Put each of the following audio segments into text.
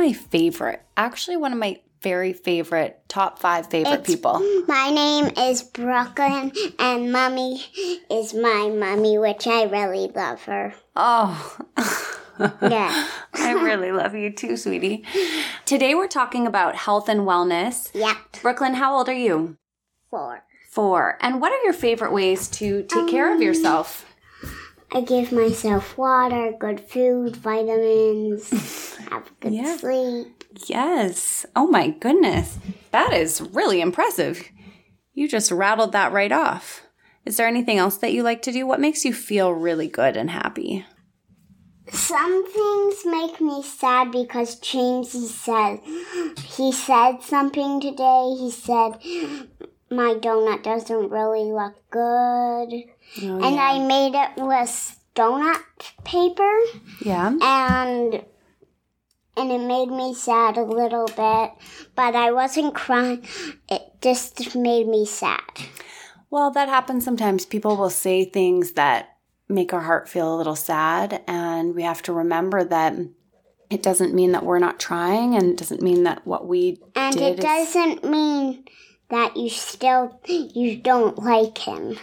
my favorite. Actually, one of my very favorite, top five favorite It's- people. My name is Brooklyn, and Mummy is my mummy, which I really love her. Oh, Yeah. I really love you too, sweetie. Today we're talking about health and wellness. Yep. Brooklyn, how old are you? Four. Four. And what are your favorite ways to take care of um, yourself? I give myself water, good food, vitamins, have good Yeah. sleep. Yes. Oh my goodness. That is really impressive. You just rattled that right off. Is there anything else that you like to do? What makes you feel really good and happy? Some things make me sad because James he said he said something today. He said my donut doesn't really look good. Oh, and I made it with donut paper. Yeah. and and it made me sad a little bit, but I wasn't crying. It just made me sad. Well, that happens sometimes. People will say things that make our heart feel a little sad, and we have to remember that it doesn't mean that we're not trying, and it doesn't mean that what we And it is- doesn't mean that you still you don't like him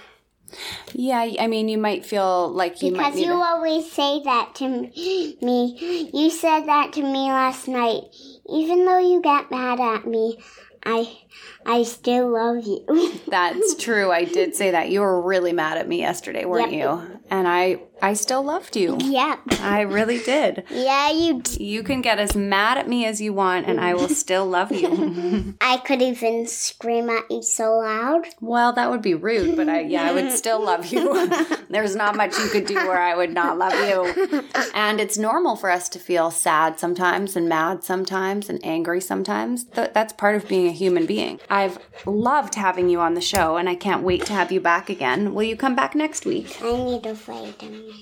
Yeah, I mean, you might feel like you might because you a- always say that to me. You said that to me last night. Even though you get mad at me, I I still love you. That's true. I did say that. You were really mad at me yesterday, weren't Yep. you? And I I still loved you. yep. I really did. Yeah, you. d- You can get as mad at me as you want and I will still love you. I could even scream at you so loud. well, that would be rude, but I yeah, I would still love you. There's not much you could do where I would not love you. And it's normal for us to feel sad sometimes and mad sometimes and angry sometimes. Th- that's part of being a human being. I've loved having you on the show and I can't wait to have you back again. Will you come back next week? I need a vitamin.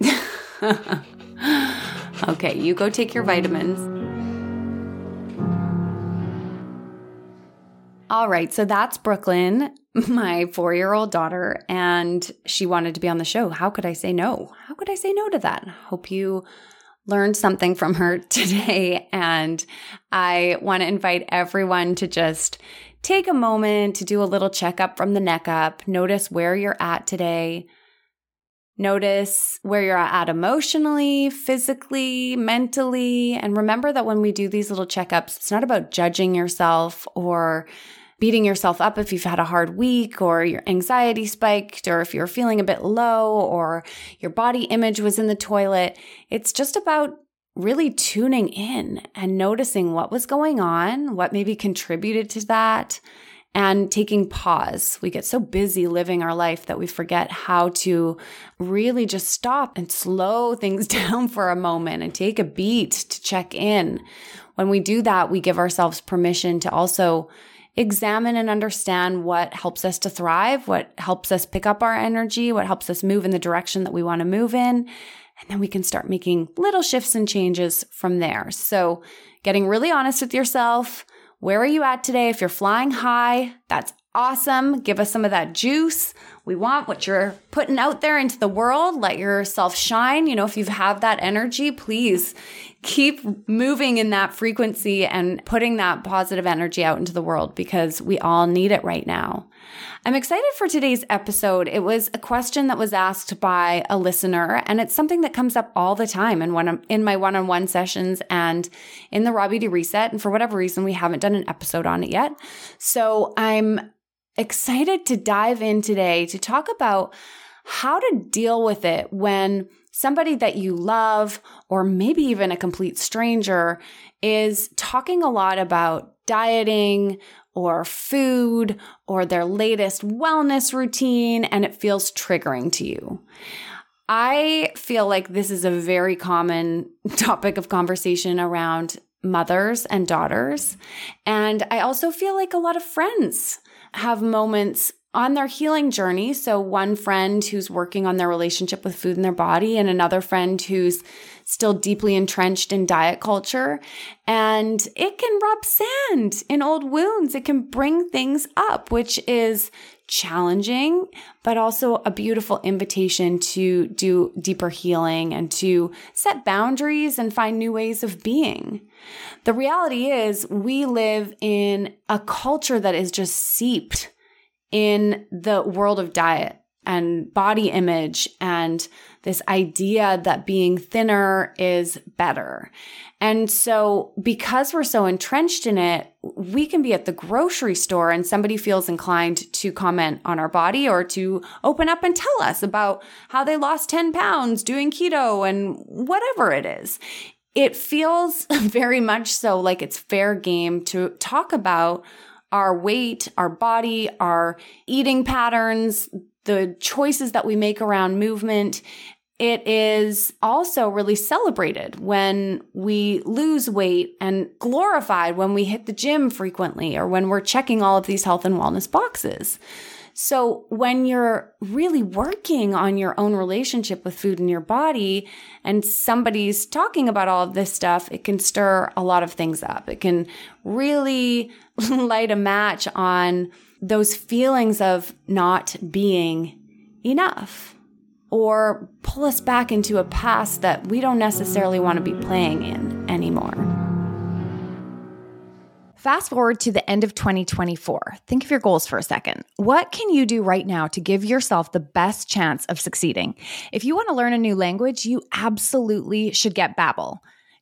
Okay, you go take your vitamins. All right, so that's Brooklyn, my four year old daughter, and she wanted to be on the show. How could I say no? How could I say no to that? Hope you learned something from her today. And I want to invite everyone to just take a moment to do a little checkup from the neck up. Notice where you're at today. Notice where you're at emotionally, physically, mentally. And remember that when we do these little checkups, it's not about judging yourself or beating yourself up if you've had a hard week or your anxiety spiked or if you're feeling a bit low or your body image was in the toilet. It's just about really tuning in and noticing what was going on, what maybe contributed to that, and taking pause. We get so busy living our life that we forget how to really just stop and slow things down for a moment and take a beat to check in. When we do that, we give ourselves permission to also examine and understand what helps us to thrive, what helps us pick up our energy, what helps us move in the direction that we want to move in. And then we can start making little shifts and changes from there. So, getting really honest with yourself. Where are you at today? If you're flying high, that's awesome. Give us some of that juice. We want, what you're putting out there into the world. Let yourself shine. You know, if you have that energy, please keep moving in that frequency and putting that positive energy out into the world because we all need it right now. I'm excited for today's episode. It was a question that was asked by a listener, and it's something that comes up all the time in one in my one-on-one sessions and in the Raw Beauty Reset. And for whatever reason, we haven't done an episode on it yet. So I'm excited to dive in today to talk about how to deal with it when somebody that you love, or maybe even a complete stranger, is talking a lot about dieting or food or their latest wellness routine, and it feels triggering to you. I feel like this is a very common topic of conversation around mothers and daughters. And I also feel like a lot of friends have moments on their healing journey. So, one friend who's working on their relationship with food and their body, and another friend who's still deeply entrenched in diet culture. And it can rub sand in old wounds. It can bring things up, which is challenging, but also a beautiful invitation to do deeper healing and to set boundaries and find new ways of being. The reality is, we live in a culture that is just seeped in the world of diet and body image and this idea that being thinner is better. And so because we're so entrenched in it, we can be at the grocery store and somebody feels inclined to comment on our body or to open up and tell us about how they lost 10 pounds doing keto and whatever it is. It feels very much so like it's fair game to talk about our weight, our body, our eating patterns, the choices that we make around movement. It is also really celebrated when we lose weight and glorified when we hit the gym frequently or when we're checking all of these health and wellness boxes. So when you're really working on your own relationship with food and your body and somebody's talking about all of this stuff, it can stir a lot of things up. It can really light a match on those feelings of not being enough or pull us back into a past that we don't necessarily want to be playing in anymore. Fast forward to the end of 2024. Think of your goals for a second. What can you do right now to give yourself the best chance of succeeding? If you want to learn a new language, you absolutely should get Babbel.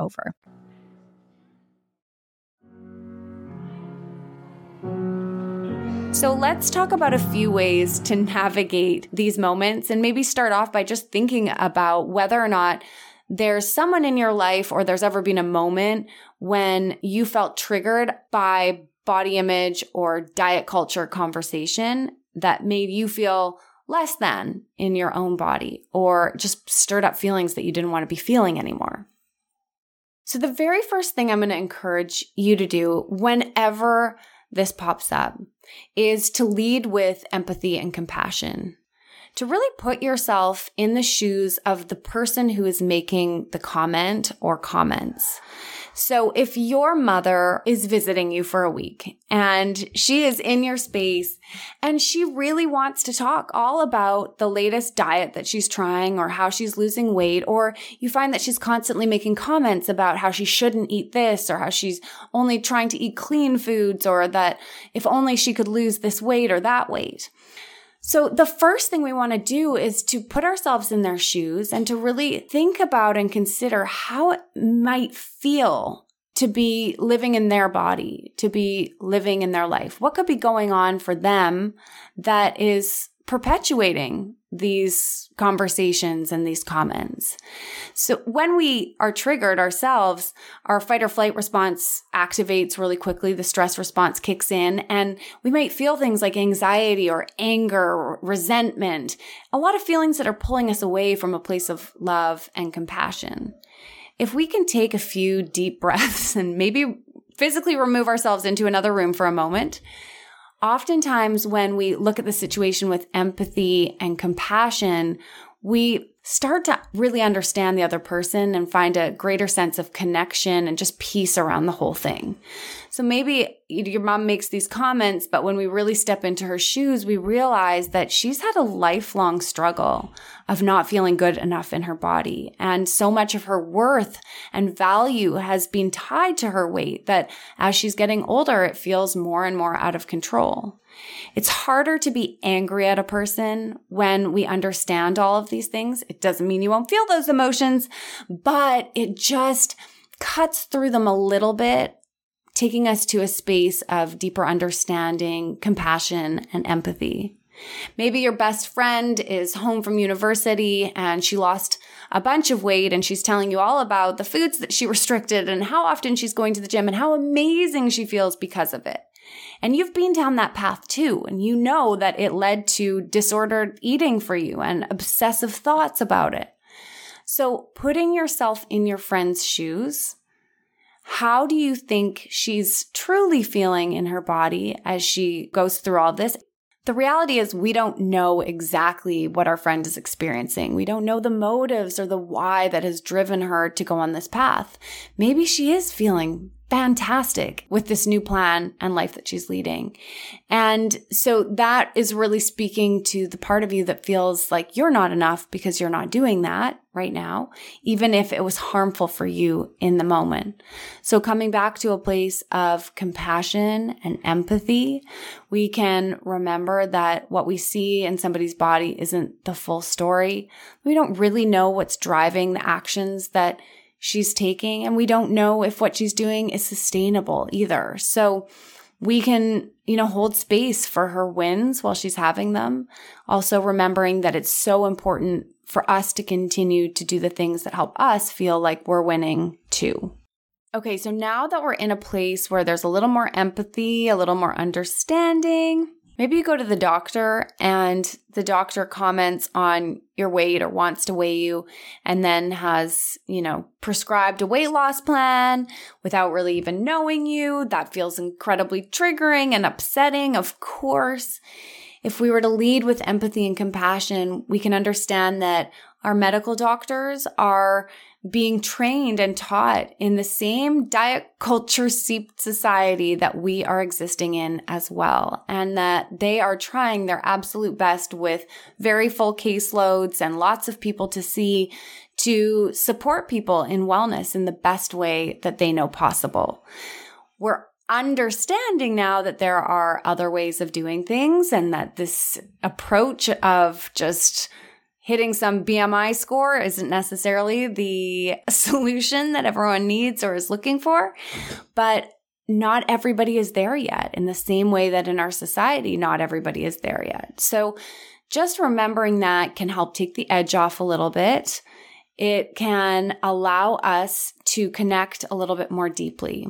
over. So let's talk about a few ways to navigate these moments and maybe start off by just thinking about whether or not there's someone in your life or there's ever been a moment when you felt triggered by body image or diet culture conversation that made you feel less than in your own body or just stirred up feelings that you didn't want to be feeling anymore. So, the very first thing I'm going to encourage you to do whenever this pops up is to lead with empathy and compassion. To really put yourself in the shoes of the person who is making the comment or comments. So if your mother is visiting you for a week and she is in your space and she really wants to talk all about the latest diet that she's trying or how she's losing weight, or you find that she's constantly making comments about how she shouldn't eat this or how she's only trying to eat clean foods or that if only she could lose this weight or that weight. So the first thing we want to do is to put ourselves in their shoes and to really think about and consider how it might feel to be living in their body, to be living in their life. What could be going on for them that is perpetuating these conversations and these comments. So when we are triggered ourselves, our fight or flight response activates really quickly. The stress response kicks in and we might feel things like anxiety or anger or resentment, a lot of feelings that are pulling us away from a place of love and compassion. If we can take a few deep breaths and maybe physically remove ourselves into another room for a moment, oftentimes when we look at the situation with empathy and compassion, we start to really understand the other person and find a greater sense of connection and just peace around the whole thing. So maybe your mom makes these comments, but when we really step into her shoes, we realize that she's had a lifelong struggle of not feeling good enough in her body. And so much of her worth and value has been tied to her weight that as she's getting older, it feels more and more out of control. It's harder to be angry at a person when we understand all of these things. It doesn't mean you won't feel those emotions, but it just cuts through them a little bit taking us to a space of deeper understanding, compassion, and empathy. Maybe your best friend is home from university and she lost a bunch of weight and she's telling you all about the foods that she restricted and how often she's going to the gym and how amazing she feels because of it. And you've been down that path too, and you know that it led to disordered eating for you and obsessive thoughts about it. So putting yourself in your friend's shoes how do you think she's truly feeling in her body as she goes through all this? The reality is, we don't know exactly what our friend is experiencing. We don't know the motives or the why that has driven her to go on this path. Maybe she is feeling fantastic with this new plan and life that she's leading. And so that is really speaking to the part of you that feels like you're not enough because you're not doing that right now, even if it was harmful for you in the moment. So coming back to a place of compassion and empathy, we can remember that what we see in somebody's body isn't the full story. We don't really know what's driving the actions that she's taking. And we don't know if what she's doing is sustainable either. So we can, you know, hold space for her wins while she's having them. Also remembering that it's so important for us to continue to do the things that help us feel like we're winning too. Okay, so now that we're in a place where there's a little more empathy, a little more understanding, Maybe you go to the doctor and the doctor comments on your weight or wants to weigh you and then has, you know, prescribed a weight loss plan without really even knowing you. That feels incredibly triggering and upsetting, of course. If we were to lead with empathy and compassion, we can understand that our medical doctors are being trained and taught in the same diet culture seeped society that we are existing in as well. And that they are trying their absolute best with very full caseloads and lots of people to see to support people in wellness in the best way that they know possible. We're understanding now that there are other ways of doing things and that this approach of just hitting some BMI score isn't necessarily the solution that everyone needs or is looking for. But not everybody is there yet in the same way that in our society, not everybody is there yet. So just remembering that can help take the edge off a little bit. It can allow us to connect a little bit more deeply.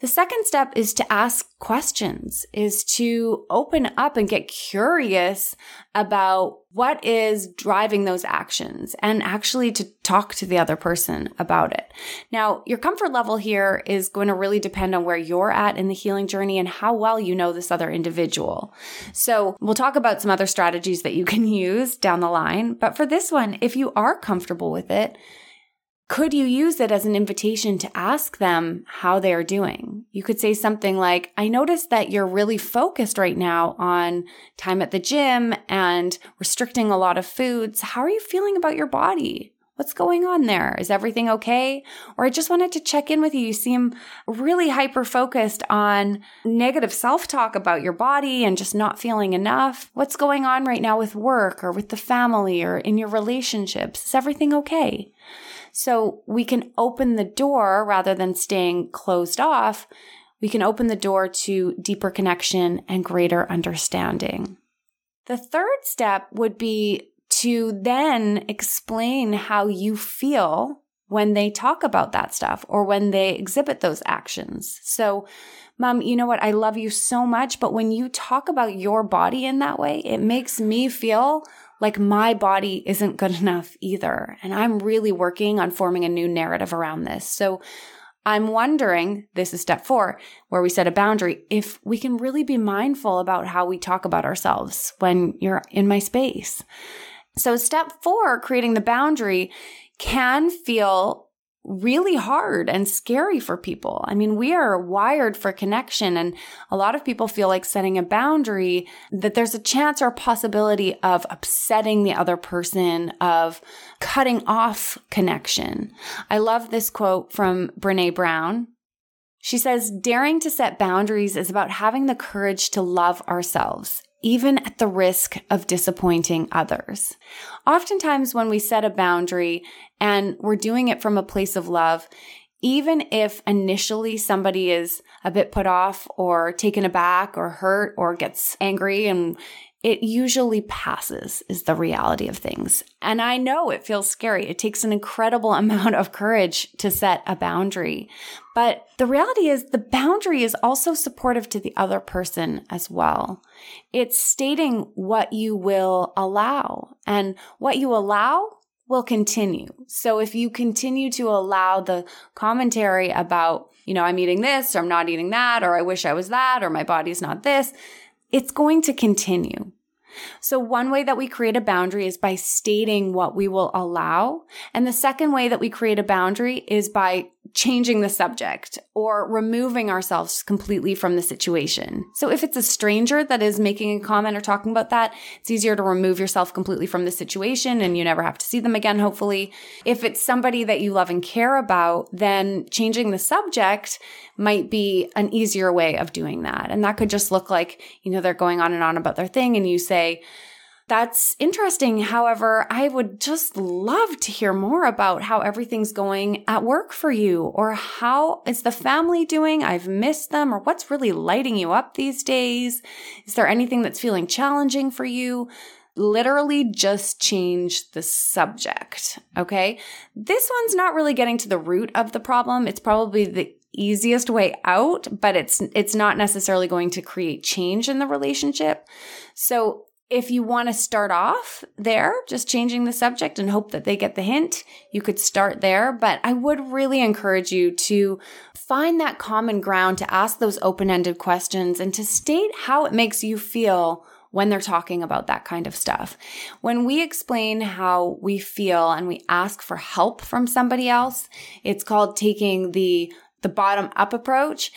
The second step is to ask questions, is to open up and get curious about what is driving those actions and actually to talk to the other person about it. Now, your comfort level here is going to really depend on where you're at in the healing journey and how well you know this other individual. So we'll talk about some other strategies that you can use down the line. But for this one, if you are comfortable with it, could you use it as an invitation to ask them how they are doing? You could say something like, I noticed that you're really focused right now on time at the gym and restricting a lot of foods. How are you feeling about your body? What's going on there? Is everything okay? Or I just wanted to check in with you. You seem really hyper focused on negative self talk about your body and just not feeling enough. What's going on right now with work or with the family or in your relationships? Is everything okay? So we can open the door rather than staying closed off. We can open the door to deeper connection and greater understanding. The third step would be to then explain how you feel when they talk about that stuff or when they exhibit those actions. So, mom, you know what? I love you so much, but when you talk about your body in that way, it makes me feel like my body isn't good enough either. And I'm really working on forming a new narrative around this. So I'm wondering, this is step four, where we set a boundary, if we can really be mindful about how we talk about ourselves when you're in my space. So step four, creating the boundary can feel really hard and scary for people. I mean, we are wired for connection and a lot of people feel like setting a boundary that there's a chance or possibility of upsetting the other person, of cutting off connection. I love this quote from Brene Brown. She says, daring to set boundaries is about having the courage to love ourselves even at the risk of disappointing others. Oftentimes, when we set a boundary and we're doing it from a place of love, even if initially somebody is a bit put off or taken aback or hurt or gets angry and it usually passes is the reality of things. And I know it feels scary. It takes an incredible amount of courage to set a boundary. But the reality is the boundary is also supportive to the other person as well. It's stating what you will allow and what you allow will continue. So if you continue to allow the commentary about, you know, I'm eating this or I'm not eating that or I wish I was that or my body's not this, it's going to continue. So one way that we create a boundary is by stating what we will allow. And the second way that we create a boundary is by changing the subject or removing ourselves completely from the situation. So if it's a stranger that is making a comment or talking about that, it's easier to remove yourself completely from the situation and you never have to see them again, hopefully. If it's somebody that you love and care about, then changing the subject might be an easier way of doing that. And that could just look like, you know, they're going on and on about their thing and you say, that's interesting. However, I would just love to hear more about how everything's going at work for you or how is the family doing? I've missed them or what's really lighting you up these days? Is there anything that's feeling challenging for you? Literally just change the subject. Okay. This one's not really getting to the root of the problem. It's probably the easiest way out, but it's, it's not necessarily going to create change in the relationship. So if you want to start off there, just changing the subject and hope that they get the hint, you could start there. But I would really encourage you to find that common ground to ask those open ended questions and to state how it makes you feel when they're talking about that kind of stuff. When we explain how we feel and we ask for help from somebody else, it's called taking the the bottom up approach.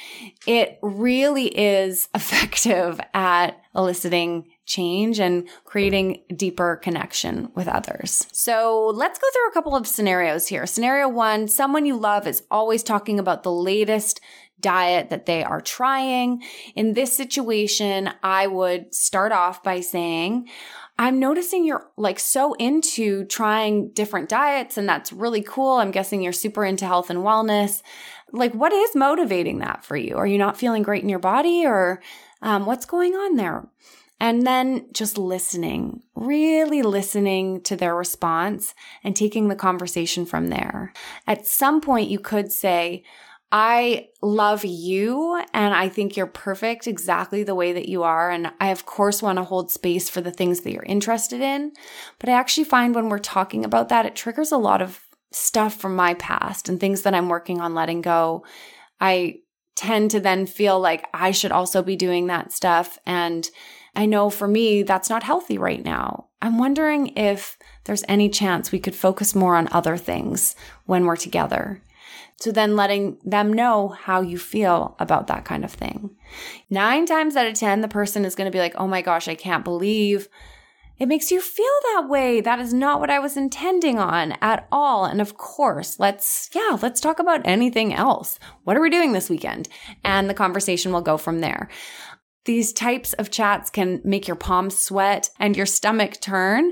It really is effective at eliciting change and creating deeper connection with others. So let's go through a couple of scenarios here. Scenario one, someone you love is always talking about the latest diet that they are trying. In this situation, I would start off by saying, I'm noticing you're like so into trying different diets, and that's really cool. I'm guessing you're super into health and wellness. Like, what is motivating that for you? Are you not feeling great in your body, or um, what's going on there? And then just listening, really listening to their response and taking the conversation from there. At some point, you could say, I love you and I think you're perfect exactly the way that you are. And I, of course, want to hold space for the things that you're interested in. But I actually find when we're talking about that, it triggers a lot of stuff from my past and things that I'm working on letting go. I tend to then feel like I should also be doing that stuff. And I know for me, that's not healthy right now. I'm wondering if there's any chance we could focus more on other things when we're together. So then letting them know how you feel about that kind of thing. Nine times out of 10, the person is going to be like, oh my gosh, I can't believe it makes you feel that way. That is not what I was intending on at all. And of course, let's, yeah, let's talk about anything else. What are we doing this weekend? And the conversation will go from there. These types of chats can make your palms sweat and your stomach turn.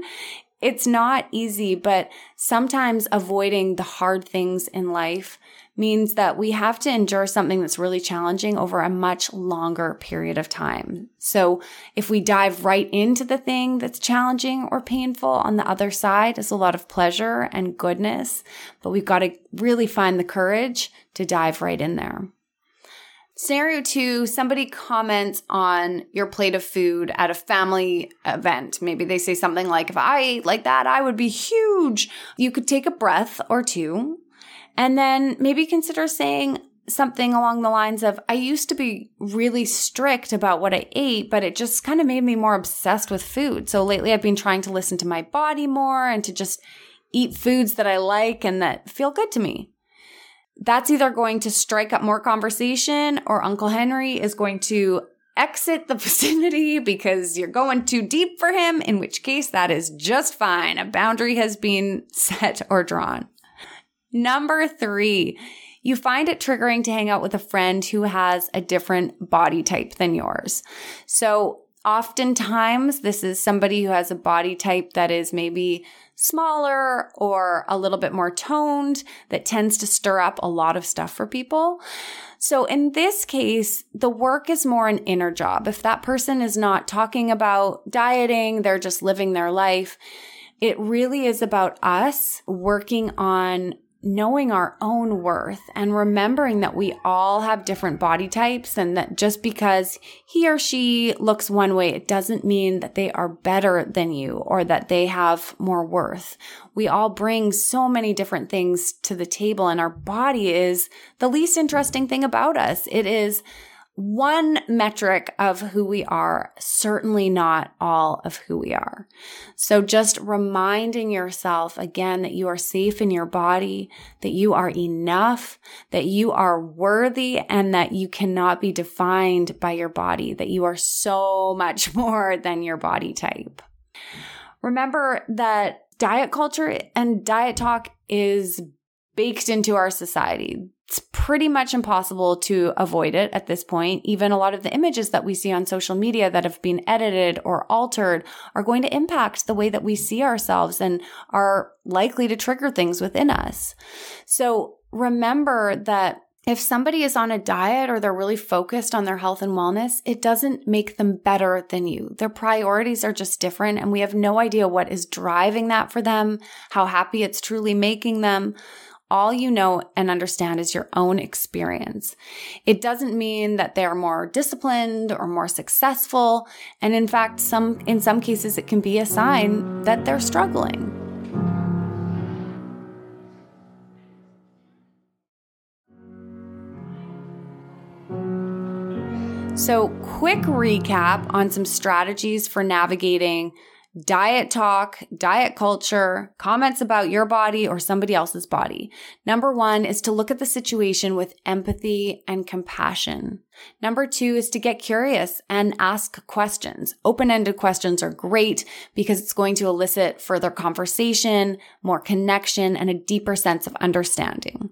It's not easy, but sometimes avoiding the hard things in life means that we have to endure something that's really challenging over a much longer period of time. So if we dive right into the thing that's challenging or painful on the other side is a lot of pleasure and goodness, but we've got to really find the courage to dive right in there. Scenario two, somebody comments on your plate of food at a family event. Maybe they say something like, if I ate like that, I would be huge. You could take a breath or two and then maybe consider saying something along the lines of, I used to be really strict about what I ate, but it just kind of made me more obsessed with food. So lately I've been trying to listen to my body more and to just eat foods that I like and that feel good to me. That's either going to strike up more conversation or Uncle Henry is going to exit the vicinity because you're going too deep for him, in which case that is just fine. A boundary has been set or drawn. Number three, you find it triggering to hang out with a friend who has a different body type than yours. So oftentimes this is somebody who has a body type that is maybe smaller or a little bit more toned that tends to stir up a lot of stuff for people. So in this case, the work is more an inner job. If that person is not talking about dieting, they're just living their life. It really is about us working on knowing our own worth and remembering that we all have different body types and that just because he or she looks one way, it doesn't mean that they are better than you or that they have more worth. We all bring so many different things to the table and our body is the least interesting thing about us. It is one metric of who we are, certainly not all of who we are. So just reminding yourself again that you are safe in your body, that you are enough, that you are worthy and that you cannot be defined by your body, that you are so much more than your body type. Remember that diet culture and diet talk is baked into our society it's pretty much impossible to avoid it at this point. Even a lot of the images that we see on social media that have been edited or altered are going to impact the way that we see ourselves and are likely to trigger things within us. So remember that if somebody is on a diet or they're really focused on their health and wellness, it doesn't make them better than you. Their priorities are just different and we have no idea what is driving that for them, how happy it's truly making them all you know and understand is your own experience. It doesn't mean that they're more disciplined or more successful. And in fact, some, in some cases, it can be a sign that they're struggling. So, quick recap on some strategies for navigating diet talk, diet culture, comments about your body or somebody else's body. Number one is to look at the situation with empathy and compassion. Number two is to get curious and ask questions. Open-ended questions are great because it's going to elicit further conversation, more connection, and a deeper sense of understanding.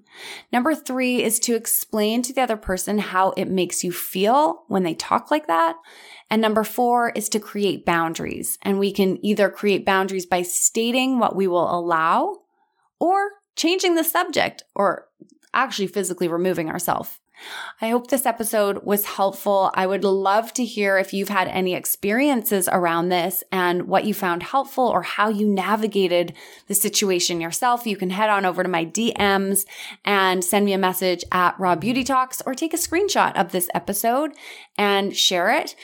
Number three is to explain to the other person how it makes you feel when they talk like that. And number four is to create boundaries. And we can either create boundaries by stating what we will allow or changing the subject or actually physically removing ourselves I hope this episode was helpful. I would love to hear if you've had any experiences around this and what you found helpful or how you navigated the situation yourself. You can head on over to my DMs and send me a message at Raw Beauty Talks or take a screenshot of this episode and share it.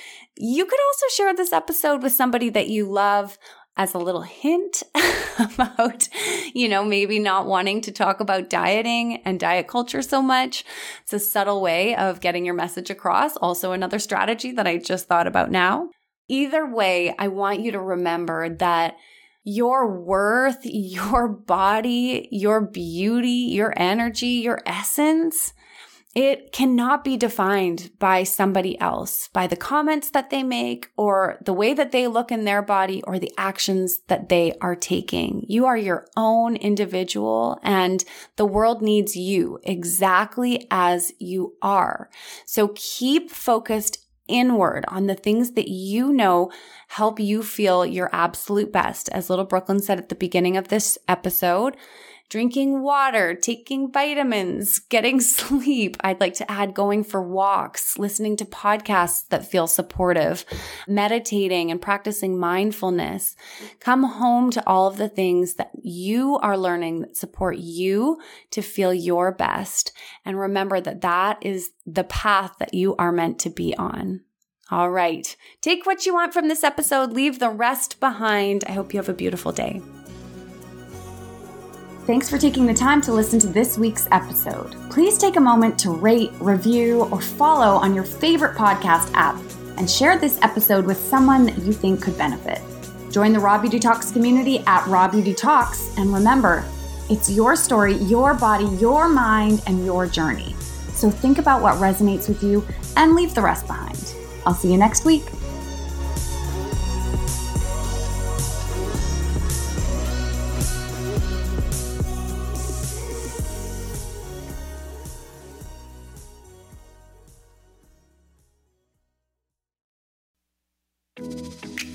You could also share this episode with somebody that you love as a little hint about, you know, maybe not wanting to talk about dieting and diet culture so much. It's a subtle way of getting your message across. Also, another strategy that I just thought about now. Either way, I want you to remember that your worth, your body, your beauty, your energy, your essence it cannot be defined by somebody else, by the comments that they make or the way that they look in their body or the actions that they are taking. You are your own individual and the world needs you exactly as you are. So keep focused inward on the things that you know help you feel your absolute best. As little Brooklyn said at the beginning of this episode, drinking water, taking vitamins, getting sleep. I'd like to add going for walks, listening to podcasts that feel supportive, meditating and practicing mindfulness. Come home to all of the things that you are learning that support you to feel your best. And remember that that is the path that you are meant to be on. All right. Take what you want from this episode, leave the rest behind. I hope you have a beautiful day. Thanks for taking the time to listen to this week's episode. Please take a moment to rate, review, or follow on your favorite podcast app and share this episode with someone that you think could benefit. Join the Raw Beauty Talks community at Raw Beauty Talks, and remember, it's your story, your body, your mind, and your journey. So think about what resonates with you and leave the rest behind. I'll see you next week.